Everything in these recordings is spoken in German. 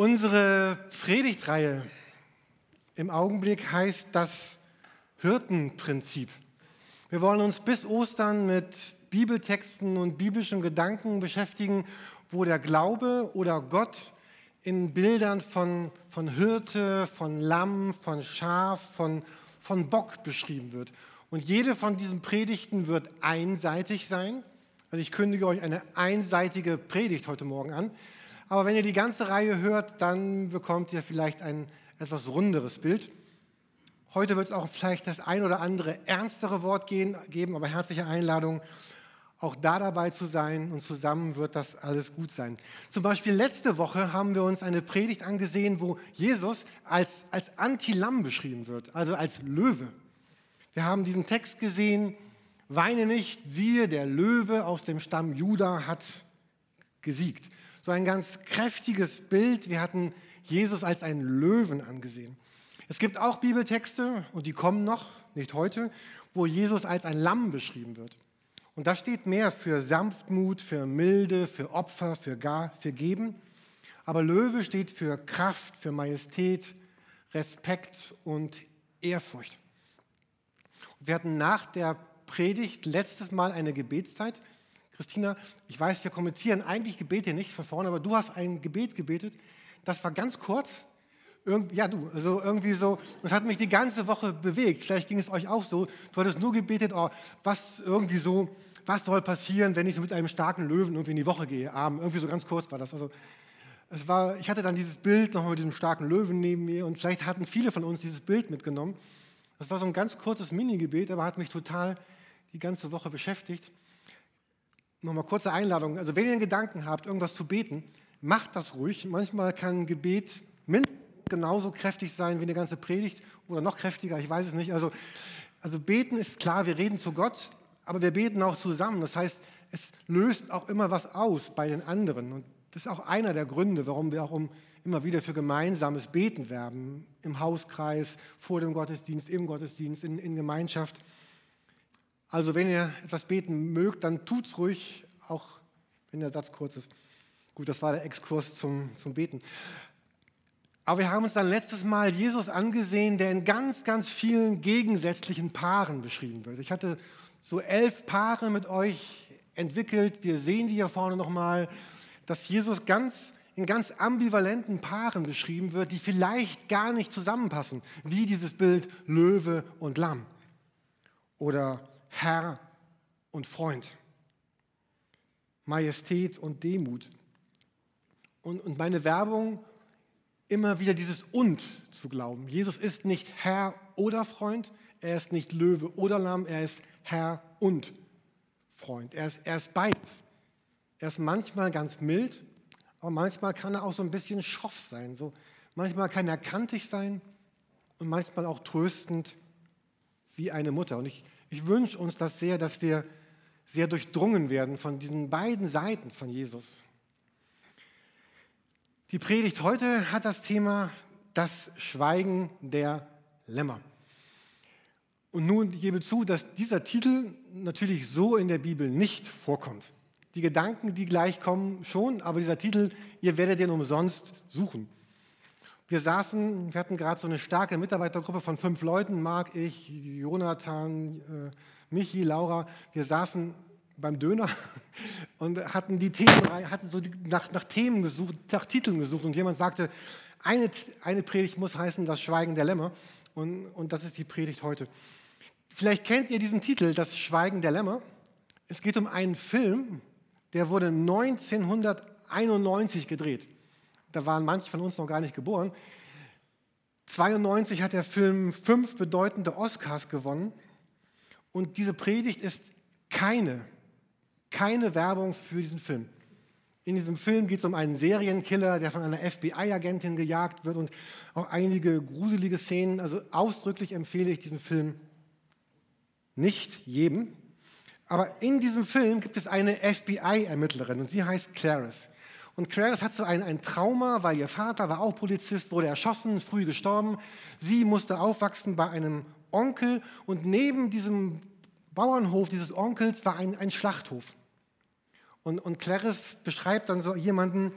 Unsere Predigtreihe im Augenblick heißt das Hirtenprinzip. Wir wollen uns bis Ostern mit Bibeltexten und biblischen Gedanken beschäftigen, wo der Glaube oder Gott in Bildern von, von Hirte, von Lamm, von Schaf, von, von Bock beschrieben wird. Und jede von diesen Predigten wird einseitig sein. Also ich kündige euch eine einseitige Predigt heute Morgen an. Aber wenn ihr die ganze Reihe hört, dann bekommt ihr vielleicht ein etwas runderes Bild. Heute wird es auch vielleicht das ein oder andere ernstere Wort gehen, geben, aber herzliche Einladung, auch da dabei zu sein und zusammen wird das alles gut sein. Zum Beispiel letzte Woche haben wir uns eine Predigt angesehen, wo Jesus als, als Anti-Lamm beschrieben wird, also als Löwe. Wir haben diesen Text gesehen, weine nicht, siehe, der Löwe aus dem Stamm Juda hat gesiegt ein ganz kräftiges Bild. Wir hatten Jesus als einen Löwen angesehen. Es gibt auch Bibeltexte, und die kommen noch, nicht heute, wo Jesus als ein Lamm beschrieben wird. Und da steht mehr für Sanftmut, für Milde, für Opfer, für, Gar, für Geben. Aber Löwe steht für Kraft, für Majestät, Respekt und Ehrfurcht. Wir hatten nach der Predigt letztes Mal eine Gebetszeit. Christina, ich weiß, wir kommentieren eigentlich Gebete nicht von vorne, aber du hast ein Gebet gebetet. Das war ganz kurz. Irgend, ja, du, also irgendwie so, das hat mich die ganze Woche bewegt. Vielleicht ging es euch auch so. Du hattest nur gebetet, oh, was irgendwie so, was soll passieren, wenn ich mit einem starken Löwen irgendwie in die Woche gehe, abend. Irgendwie so ganz kurz war das. Also, es war, ich hatte dann dieses Bild nochmal mit diesem starken Löwen neben mir und vielleicht hatten viele von uns dieses Bild mitgenommen. Das war so ein ganz kurzes Mini-Gebet, aber hat mich total die ganze Woche beschäftigt. Nochmal kurze Einladung. Also wenn ihr einen Gedanken habt, irgendwas zu beten, macht das ruhig. Manchmal kann ein Gebet genauso kräftig sein wie eine ganze Predigt oder noch kräftiger, ich weiß es nicht. Also, also beten ist klar, wir reden zu Gott, aber wir beten auch zusammen. Das heißt, es löst auch immer was aus bei den anderen. Und das ist auch einer der Gründe, warum wir auch um, immer wieder für gemeinsames Beten werben. Im Hauskreis, vor dem Gottesdienst, im Gottesdienst, in, in Gemeinschaft. Also wenn ihr etwas beten mögt, dann tut's ruhig, auch wenn der Satz kurz ist. Gut, das war der Exkurs zum, zum Beten. Aber wir haben uns dann letztes Mal Jesus angesehen, der in ganz, ganz vielen gegensätzlichen Paaren beschrieben wird. Ich hatte so elf Paare mit euch entwickelt. Wir sehen die hier vorne nochmal, dass Jesus ganz in ganz ambivalenten Paaren beschrieben wird, die vielleicht gar nicht zusammenpassen, wie dieses Bild Löwe und Lamm oder Herr und Freund. Majestät und Demut. Und, und meine Werbung, immer wieder dieses Und zu glauben. Jesus ist nicht Herr oder Freund, er ist nicht Löwe oder Lamm, er ist Herr und Freund. Er ist, er ist beides. Er ist manchmal ganz mild, aber manchmal kann er auch so ein bisschen schroff sein. So, manchmal kann er kantig sein und manchmal auch tröstend wie eine Mutter. Und ich, ich wünsche uns das sehr, dass wir sehr durchdrungen werden von diesen beiden Seiten von Jesus. Die Predigt heute hat das Thema das Schweigen der Lämmer. Und nun gebe zu, dass dieser Titel natürlich so in der Bibel nicht vorkommt. Die Gedanken, die gleich kommen, schon, aber dieser Titel, ihr werdet den umsonst suchen. Wir saßen, wir hatten gerade so eine starke Mitarbeitergruppe von fünf Leuten, Marc, ich, Jonathan, äh, Michi, Laura. Wir saßen beim Döner und hatten die Themen, hatten so nach, nach Themen gesucht, nach Titeln gesucht und jemand sagte, eine, eine Predigt muss heißen das Schweigen der Lämmer und, und das ist die Predigt heute. Vielleicht kennt ihr diesen Titel, das Schweigen der Lämmer. Es geht um einen Film, der wurde 1991 gedreht. Da waren manche von uns noch gar nicht geboren. 92 hat der Film fünf bedeutende Oscars gewonnen. Und diese Predigt ist keine, keine Werbung für diesen Film. In diesem Film geht es um einen Serienkiller, der von einer FBI-Agentin gejagt wird und auch einige gruselige Szenen. Also ausdrücklich empfehle ich diesen Film nicht jedem. Aber in diesem Film gibt es eine FBI-Ermittlerin und sie heißt Clarice. Und Clarice hat so ein, ein Trauma, weil ihr Vater war auch Polizist, wurde erschossen, früh gestorben. Sie musste aufwachsen bei einem Onkel und neben diesem Bauernhof dieses Onkels war ein, ein Schlachthof. Und, und Clarice beschreibt dann so jemanden,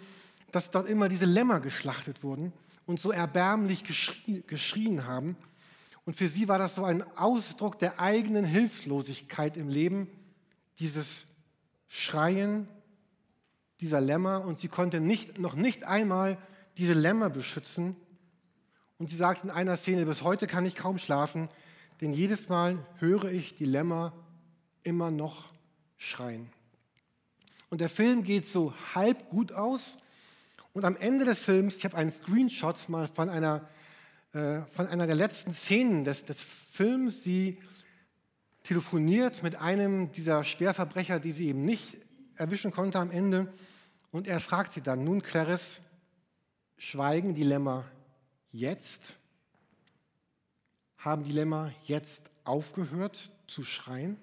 dass dort immer diese Lämmer geschlachtet wurden und so erbärmlich geschrien, geschrien haben. Und für sie war das so ein Ausdruck der eigenen Hilflosigkeit im Leben, dieses Schreien dieser Lämmer. Und sie konnte nicht, noch nicht einmal diese Lämmer beschützen. Und sie sagt in einer Szene, bis heute kann ich kaum schlafen, denn jedes Mal höre ich die Lämmer immer noch schreien. Und der Film geht so halb gut aus. Und am Ende des Films, ich habe einen Screenshot mal von einer äh, von einer der letzten Szenen des, des Films. Sie telefoniert mit einem dieser Schwerverbrecher, die sie eben nicht erwischen konnte am Ende. Und er fragt sie dann, nun Clarice, schweigen die Lämmer jetzt? Haben die Lämmer jetzt aufgehört zu schreien?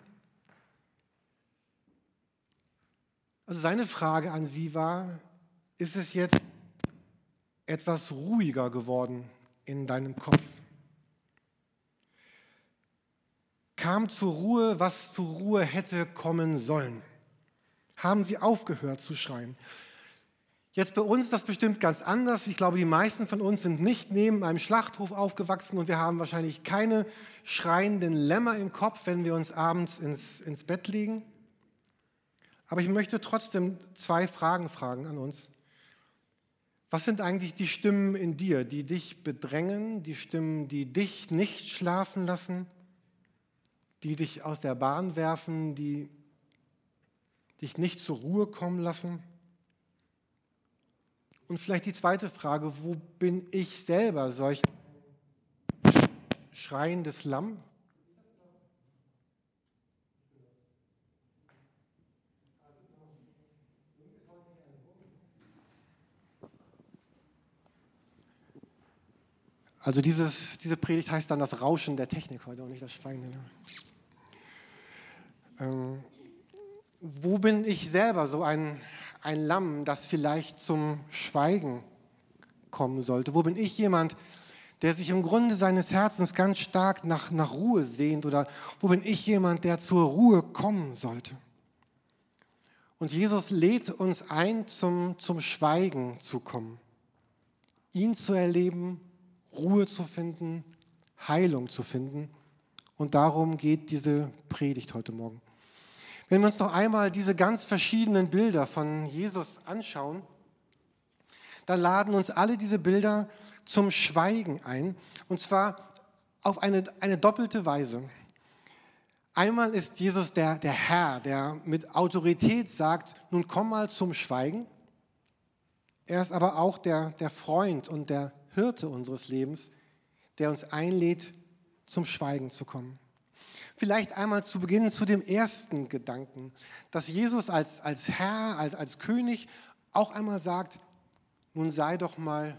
Also seine Frage an sie war, ist es jetzt etwas ruhiger geworden in deinem Kopf. Kam zur Ruhe, was zur Ruhe hätte kommen sollen. Haben sie aufgehört zu schreien. Jetzt bei uns ist das bestimmt ganz anders. Ich glaube, die meisten von uns sind nicht neben einem Schlachthof aufgewachsen und wir haben wahrscheinlich keine schreienden Lämmer im Kopf, wenn wir uns abends ins, ins Bett legen. Aber ich möchte trotzdem zwei Fragen fragen an uns. Was sind eigentlich die Stimmen in dir, die dich bedrängen, die Stimmen, die dich nicht schlafen lassen, die dich aus der Bahn werfen, die dich nicht zur Ruhe kommen lassen? Und vielleicht die zweite Frage, wo bin ich selber solch schreiendes Lamm? Also dieses, diese Predigt heißt dann das Rauschen der Technik heute und nicht das Schweigen. Ähm, wo bin ich selber so ein, ein Lamm, das vielleicht zum Schweigen kommen sollte? Wo bin ich jemand, der sich im Grunde seines Herzens ganz stark nach, nach Ruhe sehnt? Oder wo bin ich jemand, der zur Ruhe kommen sollte? Und Jesus lädt uns ein, zum, zum Schweigen zu kommen, ihn zu erleben Ruhe zu finden, Heilung zu finden. Und darum geht diese Predigt heute Morgen. Wenn wir uns noch einmal diese ganz verschiedenen Bilder von Jesus anschauen, dann laden uns alle diese Bilder zum Schweigen ein. Und zwar auf eine, eine doppelte Weise. Einmal ist Jesus der, der Herr, der mit Autorität sagt, nun komm mal zum Schweigen. Er ist aber auch der, der Freund und der Hirte unseres Lebens, der uns einlädt, zum Schweigen zu kommen. Vielleicht einmal zu Beginn zu dem ersten Gedanken, dass Jesus als, als Herr, als, als König auch einmal sagt, nun sei doch mal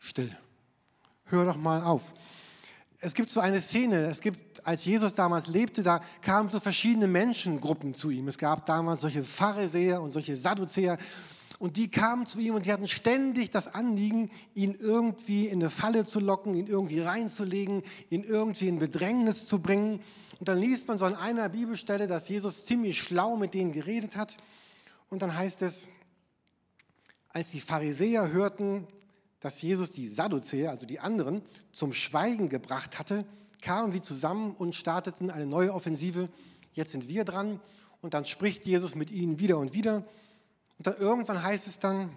still, hör doch mal auf. Es gibt so eine Szene, es gibt, als Jesus damals lebte, da kamen so verschiedene Menschengruppen zu ihm. Es gab damals solche Pharisäer und solche Sadduzäer und die kamen zu ihm und die hatten ständig das Anliegen, ihn irgendwie in eine Falle zu locken, ihn irgendwie reinzulegen, ihn irgendwie in Bedrängnis zu bringen. Und dann liest man so an einer Bibelstelle, dass Jesus ziemlich schlau mit denen geredet hat. Und dann heißt es, als die Pharisäer hörten, dass Jesus die Sadduzäer, also die anderen, zum Schweigen gebracht hatte, kamen sie zusammen und starteten eine neue Offensive. Jetzt sind wir dran. Und dann spricht Jesus mit ihnen wieder und wieder. Und dann irgendwann heißt es dann,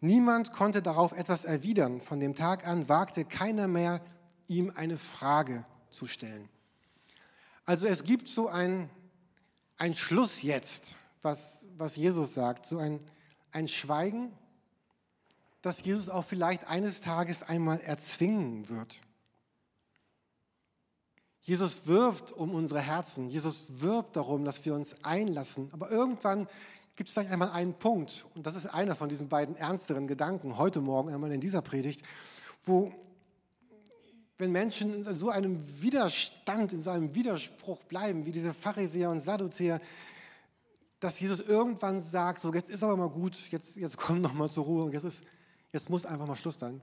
niemand konnte darauf etwas erwidern. Von dem Tag an wagte keiner mehr, ihm eine Frage zu stellen. Also es gibt so ein, ein Schluss jetzt, was, was Jesus sagt, so ein, ein Schweigen, das Jesus auch vielleicht eines Tages einmal erzwingen wird. Jesus wirbt um unsere Herzen, Jesus wirbt darum, dass wir uns einlassen, aber irgendwann gibt es vielleicht einmal einen Punkt, und das ist einer von diesen beiden ernsteren Gedanken, heute Morgen einmal in dieser Predigt, wo, wenn Menschen in so einem Widerstand, in so einem Widerspruch bleiben, wie diese Pharisäer und Sadduzäer, dass Jesus irgendwann sagt, so jetzt ist aber mal gut, jetzt, jetzt komm noch mal zur Ruhe und jetzt, ist, jetzt muss einfach mal Schluss sein.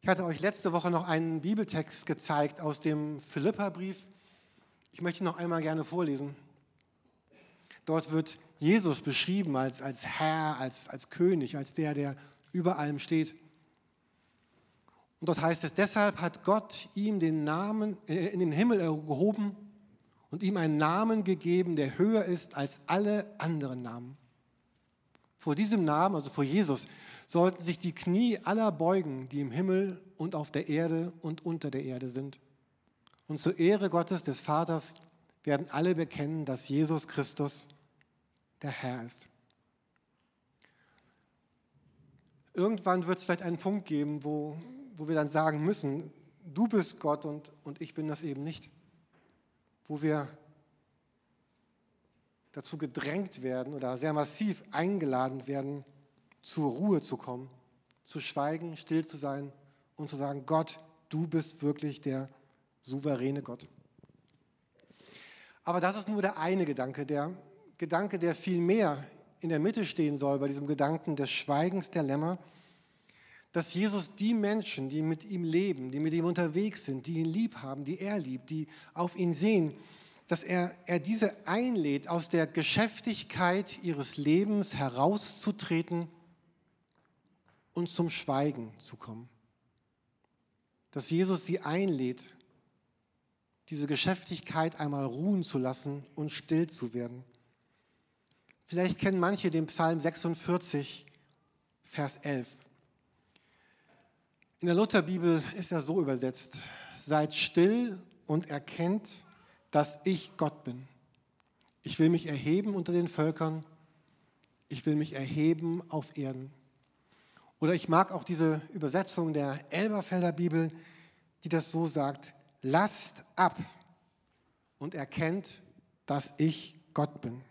Ich hatte euch letzte Woche noch einen Bibeltext gezeigt aus dem Philipperbrief. Ich möchte noch einmal gerne vorlesen. Dort wird Jesus beschrieben als, als Herr, als, als König, als der, der über allem steht. Und dort heißt es, deshalb hat Gott ihm den Namen äh, in den Himmel gehoben und ihm einen Namen gegeben, der höher ist als alle anderen Namen. Vor diesem Namen, also vor Jesus, sollten sich die Knie aller beugen, die im Himmel und auf der Erde und unter der Erde sind. Und zur Ehre Gottes des Vaters werden alle bekennen, dass Jesus Christus der Herr ist. Irgendwann wird es vielleicht einen Punkt geben, wo, wo wir dann sagen müssen, du bist Gott und, und ich bin das eben nicht. Wo wir dazu gedrängt werden oder sehr massiv eingeladen werden, zur Ruhe zu kommen, zu schweigen, still zu sein und zu sagen, Gott, du bist wirklich der souveräne Gott. Aber das ist nur der eine Gedanke, der Gedanke, der viel mehr in der Mitte stehen soll bei diesem Gedanken des Schweigens der Lämmer, dass Jesus die Menschen, die mit ihm leben, die mit ihm unterwegs sind, die ihn lieb haben, die er liebt, die auf ihn sehen, dass er, er diese einlädt, aus der Geschäftigkeit ihres Lebens herauszutreten und zum Schweigen zu kommen. Dass Jesus sie einlädt, diese Geschäftigkeit einmal ruhen zu lassen und still zu werden. Vielleicht kennen manche den Psalm 46, Vers 11. In der Lutherbibel ist er so übersetzt, seid still und erkennt, dass ich Gott bin. Ich will mich erheben unter den Völkern, ich will mich erheben auf Erden. Oder ich mag auch diese Übersetzung der Elberfelder Bibel, die das so sagt, lasst ab und erkennt, dass ich Gott bin.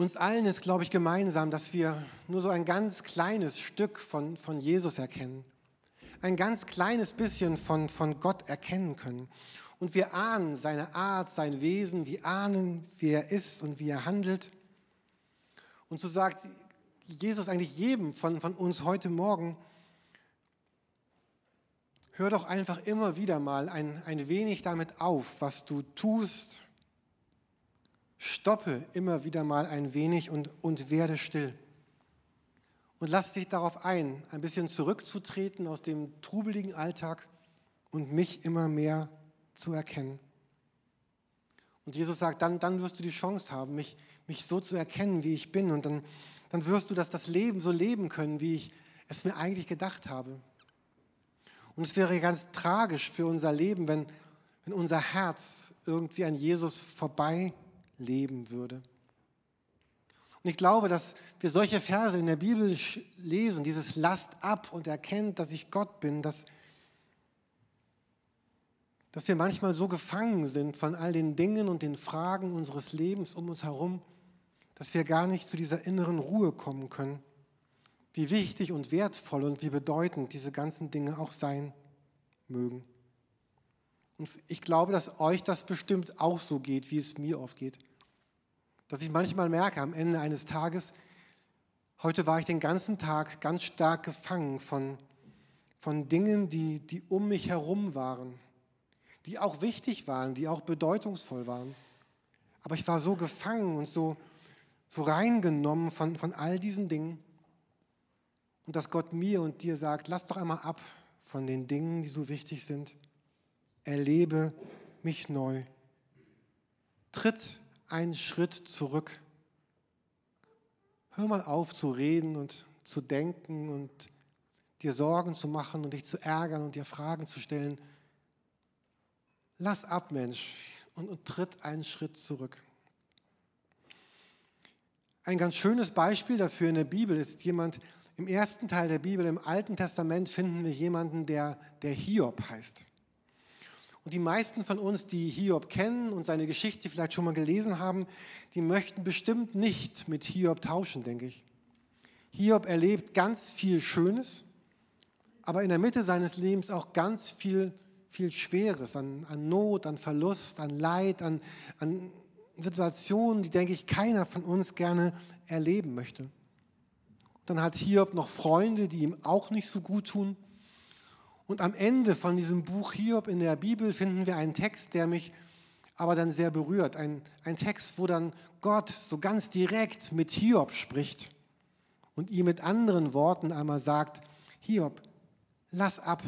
Uns allen ist, glaube ich, gemeinsam, dass wir nur so ein ganz kleines Stück von, von Jesus erkennen. Ein ganz kleines bisschen von, von Gott erkennen können. Und wir ahnen seine Art, sein Wesen, wir ahnen, wie er ist und wie er handelt. Und so sagt Jesus eigentlich jedem von, von uns heute Morgen, hör doch einfach immer wieder mal ein, ein wenig damit auf, was du tust. Stoppe immer wieder mal ein wenig und, und werde still. Und lass dich darauf ein, ein bisschen zurückzutreten aus dem trubeligen Alltag und mich immer mehr zu erkennen. Und Jesus sagt, dann, dann wirst du die Chance haben, mich, mich so zu erkennen, wie ich bin. Und dann, dann wirst du das, das Leben so leben können, wie ich es mir eigentlich gedacht habe. Und es wäre ganz tragisch für unser Leben, wenn, wenn unser Herz irgendwie an Jesus vorbei leben würde. Und ich glaube, dass wir solche Verse in der Bibel lesen, dieses Lasst ab und erkennt, dass ich Gott bin, dass, dass wir manchmal so gefangen sind von all den Dingen und den Fragen unseres Lebens um uns herum, dass wir gar nicht zu dieser inneren Ruhe kommen können. Wie wichtig und wertvoll und wie bedeutend diese ganzen Dinge auch sein mögen. Und ich glaube, dass euch das bestimmt auch so geht, wie es mir oft geht. Dass ich manchmal merke am Ende eines Tages, heute war ich den ganzen Tag ganz stark gefangen von, von Dingen, die, die um mich herum waren, die auch wichtig waren, die auch bedeutungsvoll waren. Aber ich war so gefangen und so, so reingenommen von, von all diesen Dingen. Und dass Gott mir und dir sagt, lass doch einmal ab von den Dingen, die so wichtig sind. Erlebe mich neu. Tritt einen Schritt zurück. Hör mal auf zu reden und zu denken und dir Sorgen zu machen und dich zu ärgern und dir Fragen zu stellen. Lass ab, Mensch, und, und tritt einen Schritt zurück. Ein ganz schönes Beispiel dafür in der Bibel ist jemand, im ersten Teil der Bibel, im Alten Testament, finden wir jemanden, der, der Hiob heißt. Und die meisten von uns, die Hiob kennen und seine Geschichte vielleicht schon mal gelesen haben, die möchten bestimmt nicht mit Hiob tauschen, denke ich. Hiob erlebt ganz viel Schönes, aber in der Mitte seines Lebens auch ganz viel, viel Schweres an, an Not, an Verlust, an Leid, an, an Situationen, die, denke ich, keiner von uns gerne erleben möchte. Dann hat Hiob noch Freunde, die ihm auch nicht so gut tun. Und am Ende von diesem Buch Hiob in der Bibel finden wir einen Text, der mich aber dann sehr berührt. Ein, ein Text, wo dann Gott so ganz direkt mit Hiob spricht und ihm mit anderen Worten einmal sagt, Hiob, lass ab.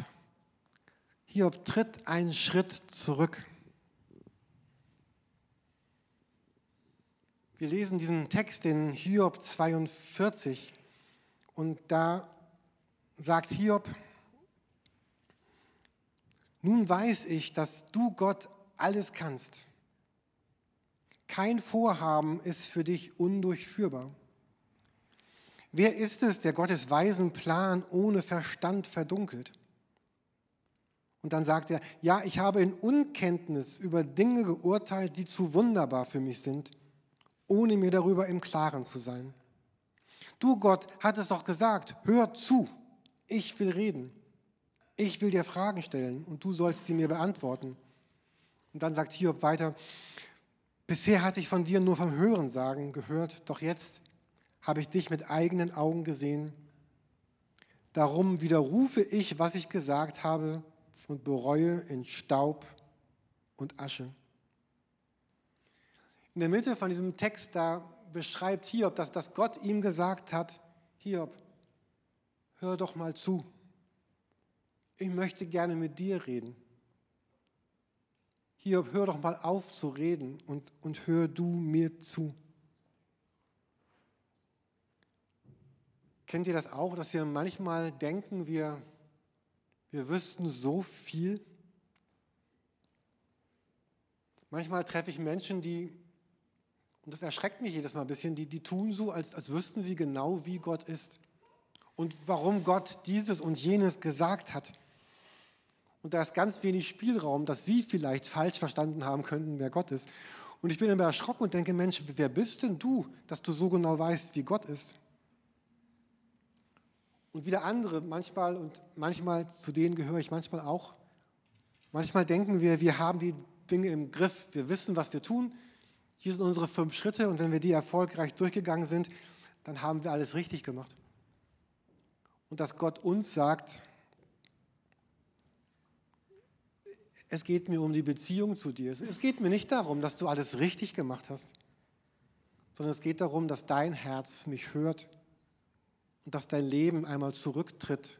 Hiob tritt einen Schritt zurück. Wir lesen diesen Text in Hiob 42 und da sagt Hiob, nun weiß ich, dass du Gott alles kannst. Kein Vorhaben ist für dich undurchführbar. Wer ist es, der Gottes weisen Plan ohne Verstand verdunkelt? Und dann sagt er, ja, ich habe in Unkenntnis über Dinge geurteilt, die zu wunderbar für mich sind ohne mir darüber im Klaren zu sein. Du Gott hattest doch gesagt, hör zu, ich will reden. Ich will dir Fragen stellen und du sollst sie mir beantworten. Und dann sagt Hiob weiter, bisher hatte ich von dir nur vom Hörensagen gehört, doch jetzt habe ich dich mit eigenen Augen gesehen. Darum widerrufe ich, was ich gesagt habe und bereue in Staub und Asche. In der Mitte von diesem Text, da beschreibt Hiob, dass, dass Gott ihm gesagt hat, Hiob, hör doch mal zu. Ich möchte gerne mit dir reden. Hiob, hör doch mal auf zu reden und, und hör du mir zu. Kennt ihr das auch, dass wir manchmal denken, wir, wir wüssten so viel? Manchmal treffe ich Menschen, die und das erschreckt mich jedes Mal ein bisschen, die, die tun so, als, als wüssten sie genau, wie Gott ist und warum Gott dieses und jenes gesagt hat. Und da ist ganz wenig Spielraum, dass sie vielleicht falsch verstanden haben könnten, wer Gott ist. Und ich bin immer erschrocken und denke, Mensch, wer bist denn du, dass du so genau weißt, wie Gott ist? Und wieder andere, manchmal und manchmal zu denen gehöre ich manchmal auch. Manchmal denken wir, wir haben die Dinge im Griff, wir wissen, was wir tun, hier sind unsere fünf Schritte und wenn wir die erfolgreich durchgegangen sind, dann haben wir alles richtig gemacht. Und dass Gott uns sagt, es geht mir um die Beziehung zu dir. Es geht mir nicht darum, dass du alles richtig gemacht hast, sondern es geht darum, dass dein Herz mich hört und dass dein Leben einmal zurücktritt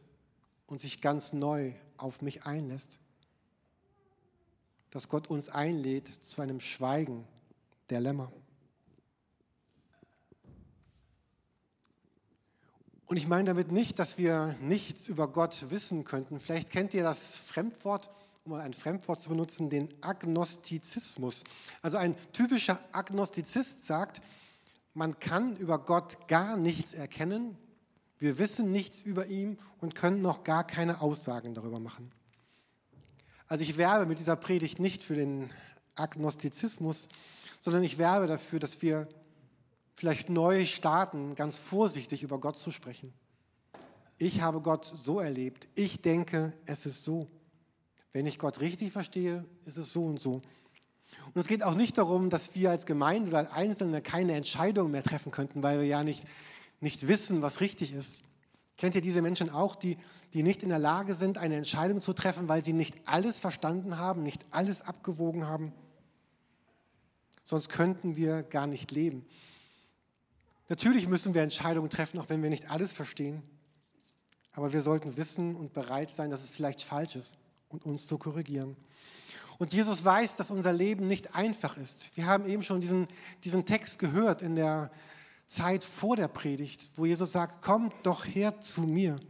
und sich ganz neu auf mich einlässt. Dass Gott uns einlädt zu einem Schweigen der Lämmer. Und ich meine damit nicht, dass wir nichts über Gott wissen könnten. Vielleicht kennt ihr das Fremdwort, um mal ein Fremdwort zu benutzen, den Agnostizismus. Also ein typischer Agnostizist sagt, man kann über Gott gar nichts erkennen, wir wissen nichts über ihn und können noch gar keine Aussagen darüber machen. Also ich werbe mit dieser Predigt nicht für den Agnostizismus, sondern ich werbe dafür, dass wir vielleicht neu starten, ganz vorsichtig über Gott zu sprechen. Ich habe Gott so erlebt. Ich denke, es ist so. Wenn ich Gott richtig verstehe, ist es so und so. Und es geht auch nicht darum, dass wir als Gemeinde oder als Einzelne keine Entscheidung mehr treffen könnten, weil wir ja nicht, nicht wissen, was richtig ist. Kennt ihr diese Menschen auch, die, die nicht in der Lage sind, eine Entscheidung zu treffen, weil sie nicht alles verstanden haben, nicht alles abgewogen haben? sonst könnten wir gar nicht leben. Natürlich müssen wir Entscheidungen treffen, auch wenn wir nicht alles verstehen. Aber wir sollten wissen und bereit sein, dass es vielleicht falsch ist und uns zu korrigieren. Und Jesus weiß, dass unser Leben nicht einfach ist. Wir haben eben schon diesen, diesen Text gehört in der Zeit vor der Predigt, wo Jesus sagt, kommt doch her zu mir,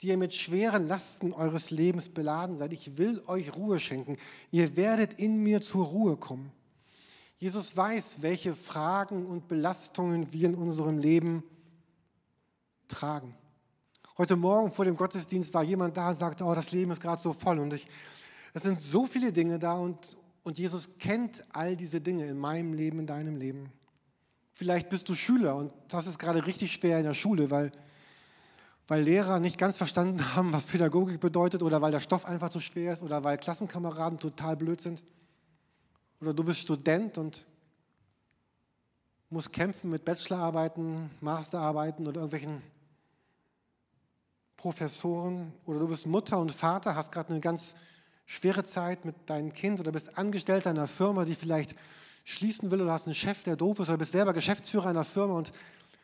die ihr mit schweren Lasten eures Lebens beladen seid. Ich will euch Ruhe schenken. Ihr werdet in mir zur Ruhe kommen. Jesus weiß, welche Fragen und Belastungen wir in unserem Leben tragen. Heute Morgen vor dem Gottesdienst war jemand da und sagte, oh, das Leben ist gerade so voll und ich, es sind so viele Dinge da und, und Jesus kennt all diese Dinge in meinem Leben, in deinem Leben. Vielleicht bist du Schüler und das ist gerade richtig schwer in der Schule, weil, weil Lehrer nicht ganz verstanden haben, was Pädagogik bedeutet oder weil der Stoff einfach zu schwer ist oder weil Klassenkameraden total blöd sind. Oder du bist Student und musst kämpfen mit Bachelorarbeiten, Masterarbeiten oder irgendwelchen Professoren. Oder du bist Mutter und Vater, hast gerade eine ganz schwere Zeit mit deinem Kind oder bist Angestellter einer Firma, die vielleicht schließen will oder hast einen Chef, der doof ist oder bist selber Geschäftsführer einer Firma und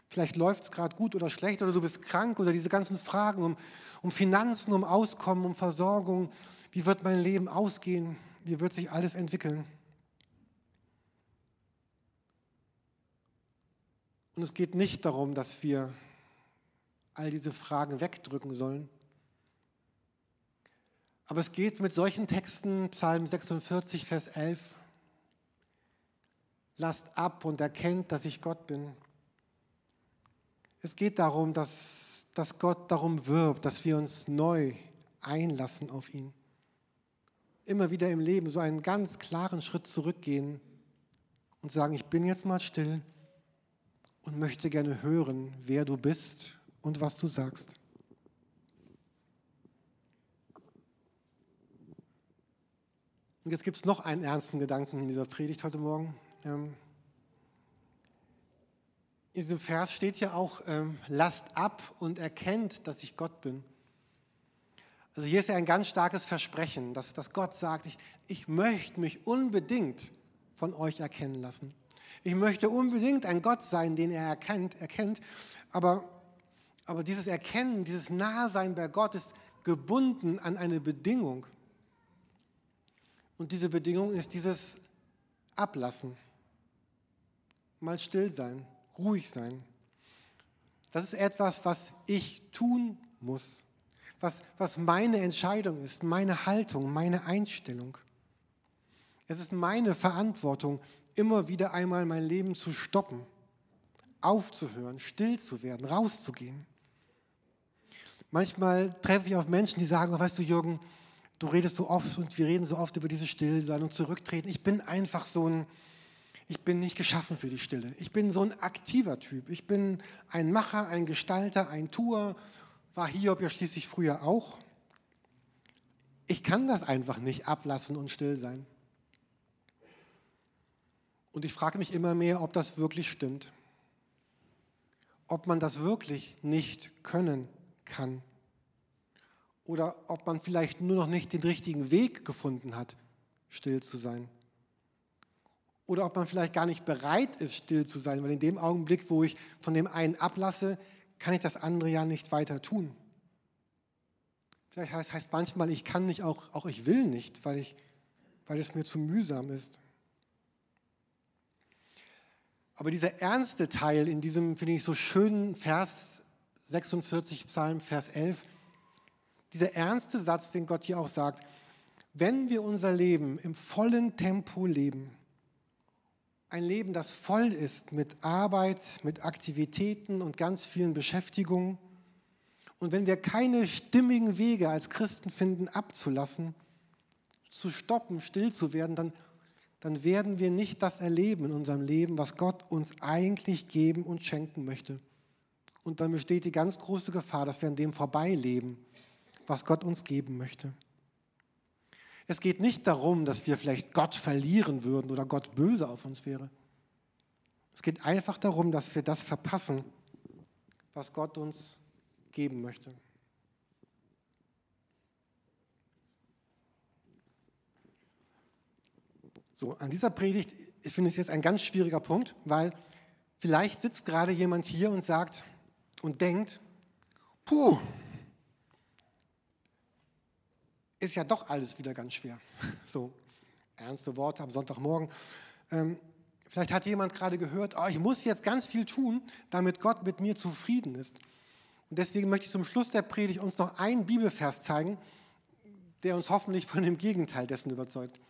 vielleicht läuft es gerade gut oder schlecht oder du bist krank oder diese ganzen Fragen um, um Finanzen, um Auskommen, um Versorgung, wie wird mein Leben ausgehen, wie wird sich alles entwickeln. Und es geht nicht darum, dass wir all diese Fragen wegdrücken sollen. Aber es geht mit solchen Texten, Psalm 46, Vers 11, lasst ab und erkennt, dass ich Gott bin. Es geht darum, dass, dass Gott darum wirbt, dass wir uns neu einlassen auf ihn. Immer wieder im Leben so einen ganz klaren Schritt zurückgehen und sagen, ich bin jetzt mal still und möchte gerne hören, wer du bist und was du sagst. Und jetzt gibt es noch einen ernsten Gedanken in dieser Predigt heute Morgen. Ähm, in diesem Vers steht ja auch, ähm, lasst ab und erkennt, dass ich Gott bin. Also hier ist ja ein ganz starkes Versprechen, dass, dass Gott sagt, ich, ich möchte mich unbedingt von euch erkennen lassen. Ich möchte unbedingt ein Gott sein, den er erkennt, erkennt. Aber, aber dieses Erkennen, dieses Nahsein bei Gott ist gebunden an eine Bedingung. Und diese Bedingung ist dieses Ablassen. Mal still sein, ruhig sein. Das ist etwas, was ich tun muss, was, was meine Entscheidung ist, meine Haltung, meine Einstellung. Es ist meine Verantwortung, immer wieder einmal mein Leben zu stoppen, aufzuhören, still zu werden, rauszugehen. Manchmal treffe ich auf Menschen, die sagen, weißt du Jürgen, du redest so oft und wir reden so oft über dieses Stillsein und Zurücktreten. Ich bin einfach so ein, ich bin nicht geschaffen für die Stille. Ich bin so ein aktiver Typ. Ich bin ein Macher, ein Gestalter, ein Tour. War Hiob ja schließlich früher auch. Ich kann das einfach nicht ablassen und still sein. Und ich frage mich immer mehr, ob das wirklich stimmt. Ob man das wirklich nicht können kann. Oder ob man vielleicht nur noch nicht den richtigen Weg gefunden hat, still zu sein. Oder ob man vielleicht gar nicht bereit ist, still zu sein, weil in dem Augenblick, wo ich von dem einen ablasse, kann ich das andere ja nicht weiter tun. Vielleicht heißt, heißt manchmal, ich kann nicht, auch, auch ich will nicht, weil, ich, weil es mir zu mühsam ist. Aber dieser ernste Teil in diesem, finde ich, so schönen Vers 46, Psalm, Vers 11, dieser ernste Satz, den Gott hier auch sagt, wenn wir unser Leben im vollen Tempo leben, ein Leben, das voll ist mit Arbeit, mit Aktivitäten und ganz vielen Beschäftigungen, und wenn wir keine stimmigen Wege als Christen finden, abzulassen, zu stoppen, still zu werden, dann dann werden wir nicht das erleben in unserem Leben, was Gott uns eigentlich geben und schenken möchte. Und dann besteht die ganz große Gefahr, dass wir an dem vorbeileben, was Gott uns geben möchte. Es geht nicht darum, dass wir vielleicht Gott verlieren würden oder Gott böse auf uns wäre. Es geht einfach darum, dass wir das verpassen, was Gott uns geben möchte. So, an dieser Predigt ich finde ich jetzt ein ganz schwieriger Punkt, weil vielleicht sitzt gerade jemand hier und sagt und denkt, puh, ist ja doch alles wieder ganz schwer. So, ernste Worte am Sonntagmorgen. Ähm, vielleicht hat jemand gerade gehört, oh, ich muss jetzt ganz viel tun, damit Gott mit mir zufrieden ist. Und deswegen möchte ich zum Schluss der Predigt uns noch einen Bibelvers zeigen, der uns hoffentlich von dem Gegenteil dessen überzeugt.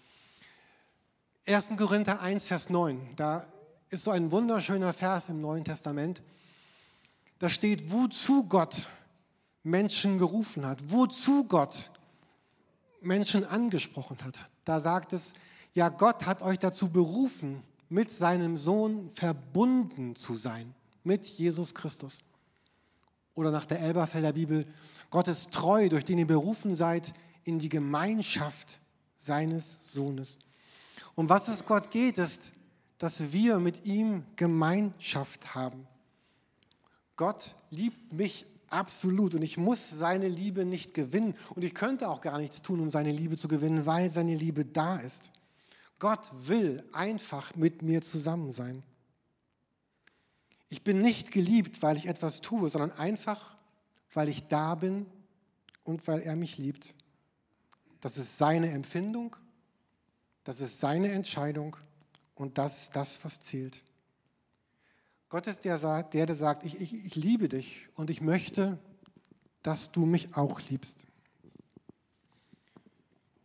1. Korinther 1, Vers 9, da ist so ein wunderschöner Vers im Neuen Testament. Da steht, wozu Gott Menschen gerufen hat, wozu Gott Menschen angesprochen hat. Da sagt es, ja, Gott hat euch dazu berufen, mit seinem Sohn verbunden zu sein, mit Jesus Christus. Oder nach der Elberfelder Bibel, Gott ist treu, durch den ihr berufen seid in die Gemeinschaft seines Sohnes. Um was es Gott geht, ist, dass wir mit ihm Gemeinschaft haben. Gott liebt mich Absolut. Und ich muss seine Liebe nicht gewinnen. Und ich könnte auch gar nichts tun, um seine Liebe zu gewinnen, weil seine Liebe da ist. Gott will einfach mit mir zusammen sein. Ich bin nicht geliebt, weil ich etwas tue, sondern einfach, weil ich da bin und weil er mich liebt. Das ist seine Empfindung, das ist seine Entscheidung und das ist das, was zählt. Gott ist der, der, der sagt, ich, ich, ich liebe dich und ich möchte, dass du mich auch liebst.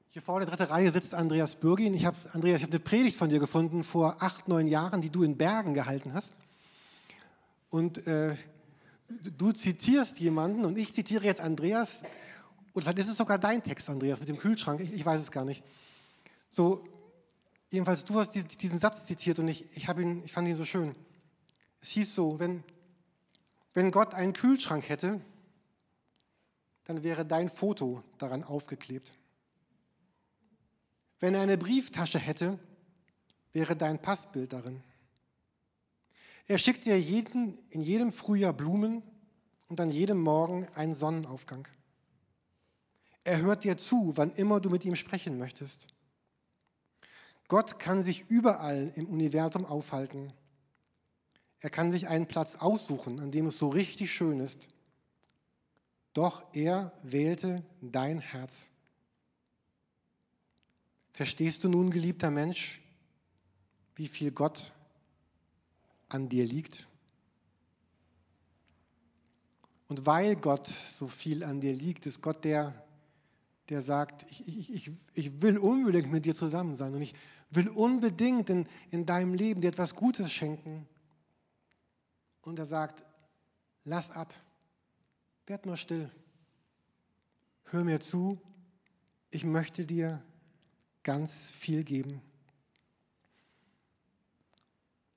Hier vorne, dritte Reihe, sitzt Andreas Bürgin. Ich habe, Andreas, ich habe eine Predigt von dir gefunden vor acht, neun Jahren, die du in Bergen gehalten hast. Und äh, du zitierst jemanden und ich zitiere jetzt Andreas. Und vielleicht ist es sogar dein Text, Andreas, mit dem Kühlschrank. Ich, ich weiß es gar nicht. So, jedenfalls, du hast diesen Satz zitiert und ich, ich, ihn, ich fand ihn so schön. Es hieß so, wenn, wenn Gott einen Kühlschrank hätte, dann wäre dein Foto daran aufgeklebt. Wenn er eine Brieftasche hätte, wäre dein Passbild darin. Er schickt dir jeden, in jedem Frühjahr Blumen und an jedem Morgen einen Sonnenaufgang. Er hört dir zu, wann immer du mit ihm sprechen möchtest. Gott kann sich überall im Universum aufhalten er kann sich einen Platz aussuchen, an dem es so richtig schön ist. Doch er wählte dein Herz. Verstehst du nun, geliebter Mensch, wie viel Gott an dir liegt? Und weil Gott so viel an dir liegt, ist Gott der, der sagt, ich, ich, ich will unbedingt mit dir zusammen sein und ich will unbedingt in, in deinem Leben dir etwas Gutes schenken und er sagt, lass ab, werd mal still, hör mir zu, ich möchte dir ganz viel geben.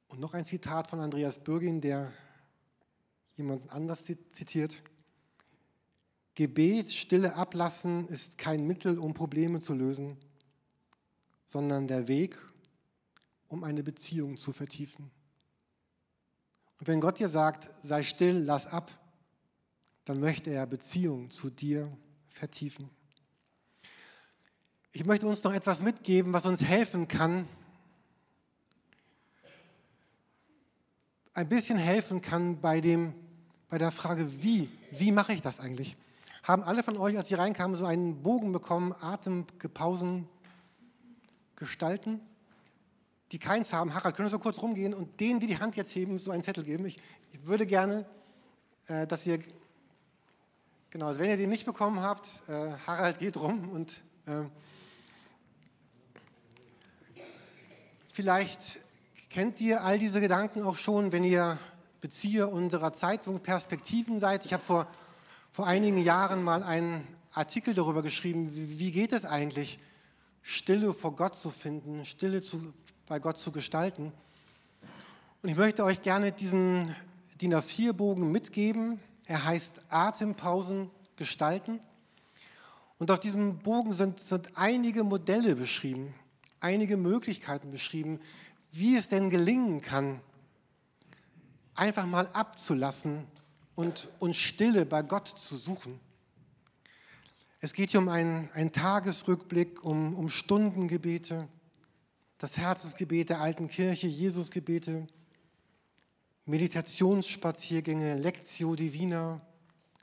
Und noch ein Zitat von Andreas Bürgin, der jemanden anders zitiert. Gebet, Stille ablassen ist kein Mittel, um Probleme zu lösen, sondern der Weg, um eine Beziehung zu vertiefen. Und wenn Gott dir sagt, sei still, lass ab, dann möchte er Beziehung zu dir vertiefen. Ich möchte uns noch etwas mitgeben, was uns helfen kann, ein bisschen helfen kann bei, dem, bei der Frage, wie, wie mache ich das eigentlich? Haben alle von euch, als sie reinkamen, so einen Bogen bekommen, Atempausen gestalten? Die keins haben, Harald, können wir so kurz rumgehen und denen, die die Hand jetzt heben, so einen Zettel geben? Ich, ich würde gerne, äh, dass ihr, genau, wenn ihr den nicht bekommen habt, äh, Harald geht rum und äh, vielleicht kennt ihr all diese Gedanken auch schon, wenn ihr Bezieher unserer Zeitung Perspektiven seid. Ich habe vor, vor einigen Jahren mal einen Artikel darüber geschrieben, wie, wie geht es eigentlich, Stille vor Gott zu finden, Stille zu bei Gott zu gestalten. Und ich möchte euch gerne diesen DIN A4-Bogen mitgeben. Er heißt Atempausen gestalten. Und auf diesem Bogen sind, sind einige Modelle beschrieben, einige Möglichkeiten beschrieben, wie es denn gelingen kann, einfach mal abzulassen und, und Stille bei Gott zu suchen. Es geht hier um einen, einen Tagesrückblick, um, um Stundengebete, das Herzensgebet der alten Kirche, Jesusgebete, Meditationsspaziergänge, Lectio Divina,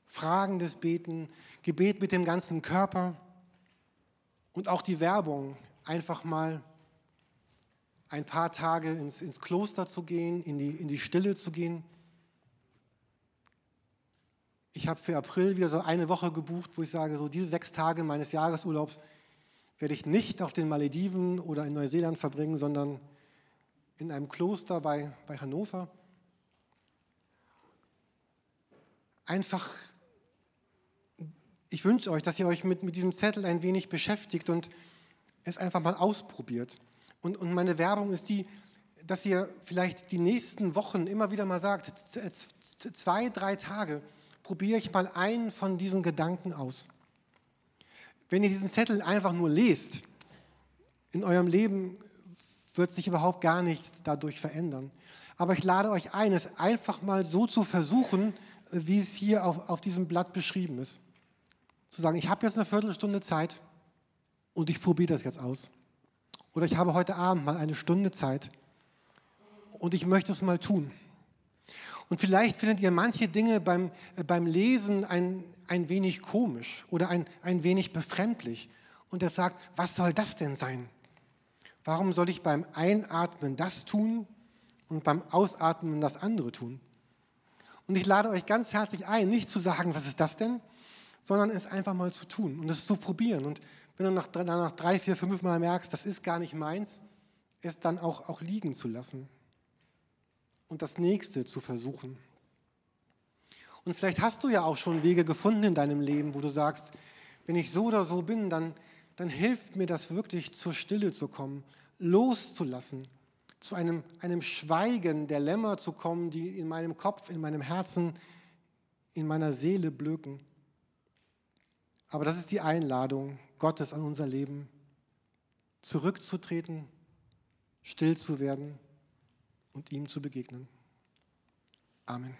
fragendes Beten, Gebet mit dem ganzen Körper und auch die Werbung, einfach mal ein paar Tage ins, ins Kloster zu gehen, in die, in die Stille zu gehen. Ich habe für April wieder so eine Woche gebucht, wo ich sage, so diese sechs Tage meines Jahresurlaubs, werde ich nicht auf den Malediven oder in Neuseeland verbringen, sondern in einem Kloster bei, bei Hannover. Einfach, ich wünsche euch, dass ihr euch mit, mit diesem Zettel ein wenig beschäftigt und es einfach mal ausprobiert. Und, und meine Werbung ist die, dass ihr vielleicht die nächsten Wochen immer wieder mal sagt, zwei, drei Tage probiere ich mal einen von diesen Gedanken aus. Wenn ihr diesen Zettel einfach nur lest, in eurem Leben wird sich überhaupt gar nichts dadurch verändern. Aber ich lade euch ein, es einfach mal so zu versuchen, wie es hier auf, auf diesem Blatt beschrieben ist. Zu sagen, ich habe jetzt eine Viertelstunde Zeit und ich probiere das jetzt aus. Oder ich habe heute Abend mal eine Stunde Zeit und ich möchte es mal tun. Und vielleicht findet ihr manche Dinge beim, äh, beim Lesen ein, ein wenig komisch oder ein, ein wenig befremdlich. Und er sagt, was soll das denn sein? Warum soll ich beim Einatmen das tun und beim Ausatmen das andere tun? Und ich lade euch ganz herzlich ein, nicht zu sagen, was ist das denn, sondern es einfach mal zu tun und es zu probieren. Und wenn du nach, nach drei, vier, fünf Mal merkst, das ist gar nicht meins, es dann auch, auch liegen zu lassen und das nächste zu versuchen. Und vielleicht hast du ja auch schon Wege gefunden in deinem Leben, wo du sagst, wenn ich so oder so bin, dann, dann hilft mir das wirklich zur Stille zu kommen, loszulassen, zu einem, einem Schweigen der Lämmer zu kommen, die in meinem Kopf, in meinem Herzen, in meiner Seele blöken. Aber das ist die Einladung Gottes an unser Leben, zurückzutreten, still zu werden und ihm zu begegnen. Amen.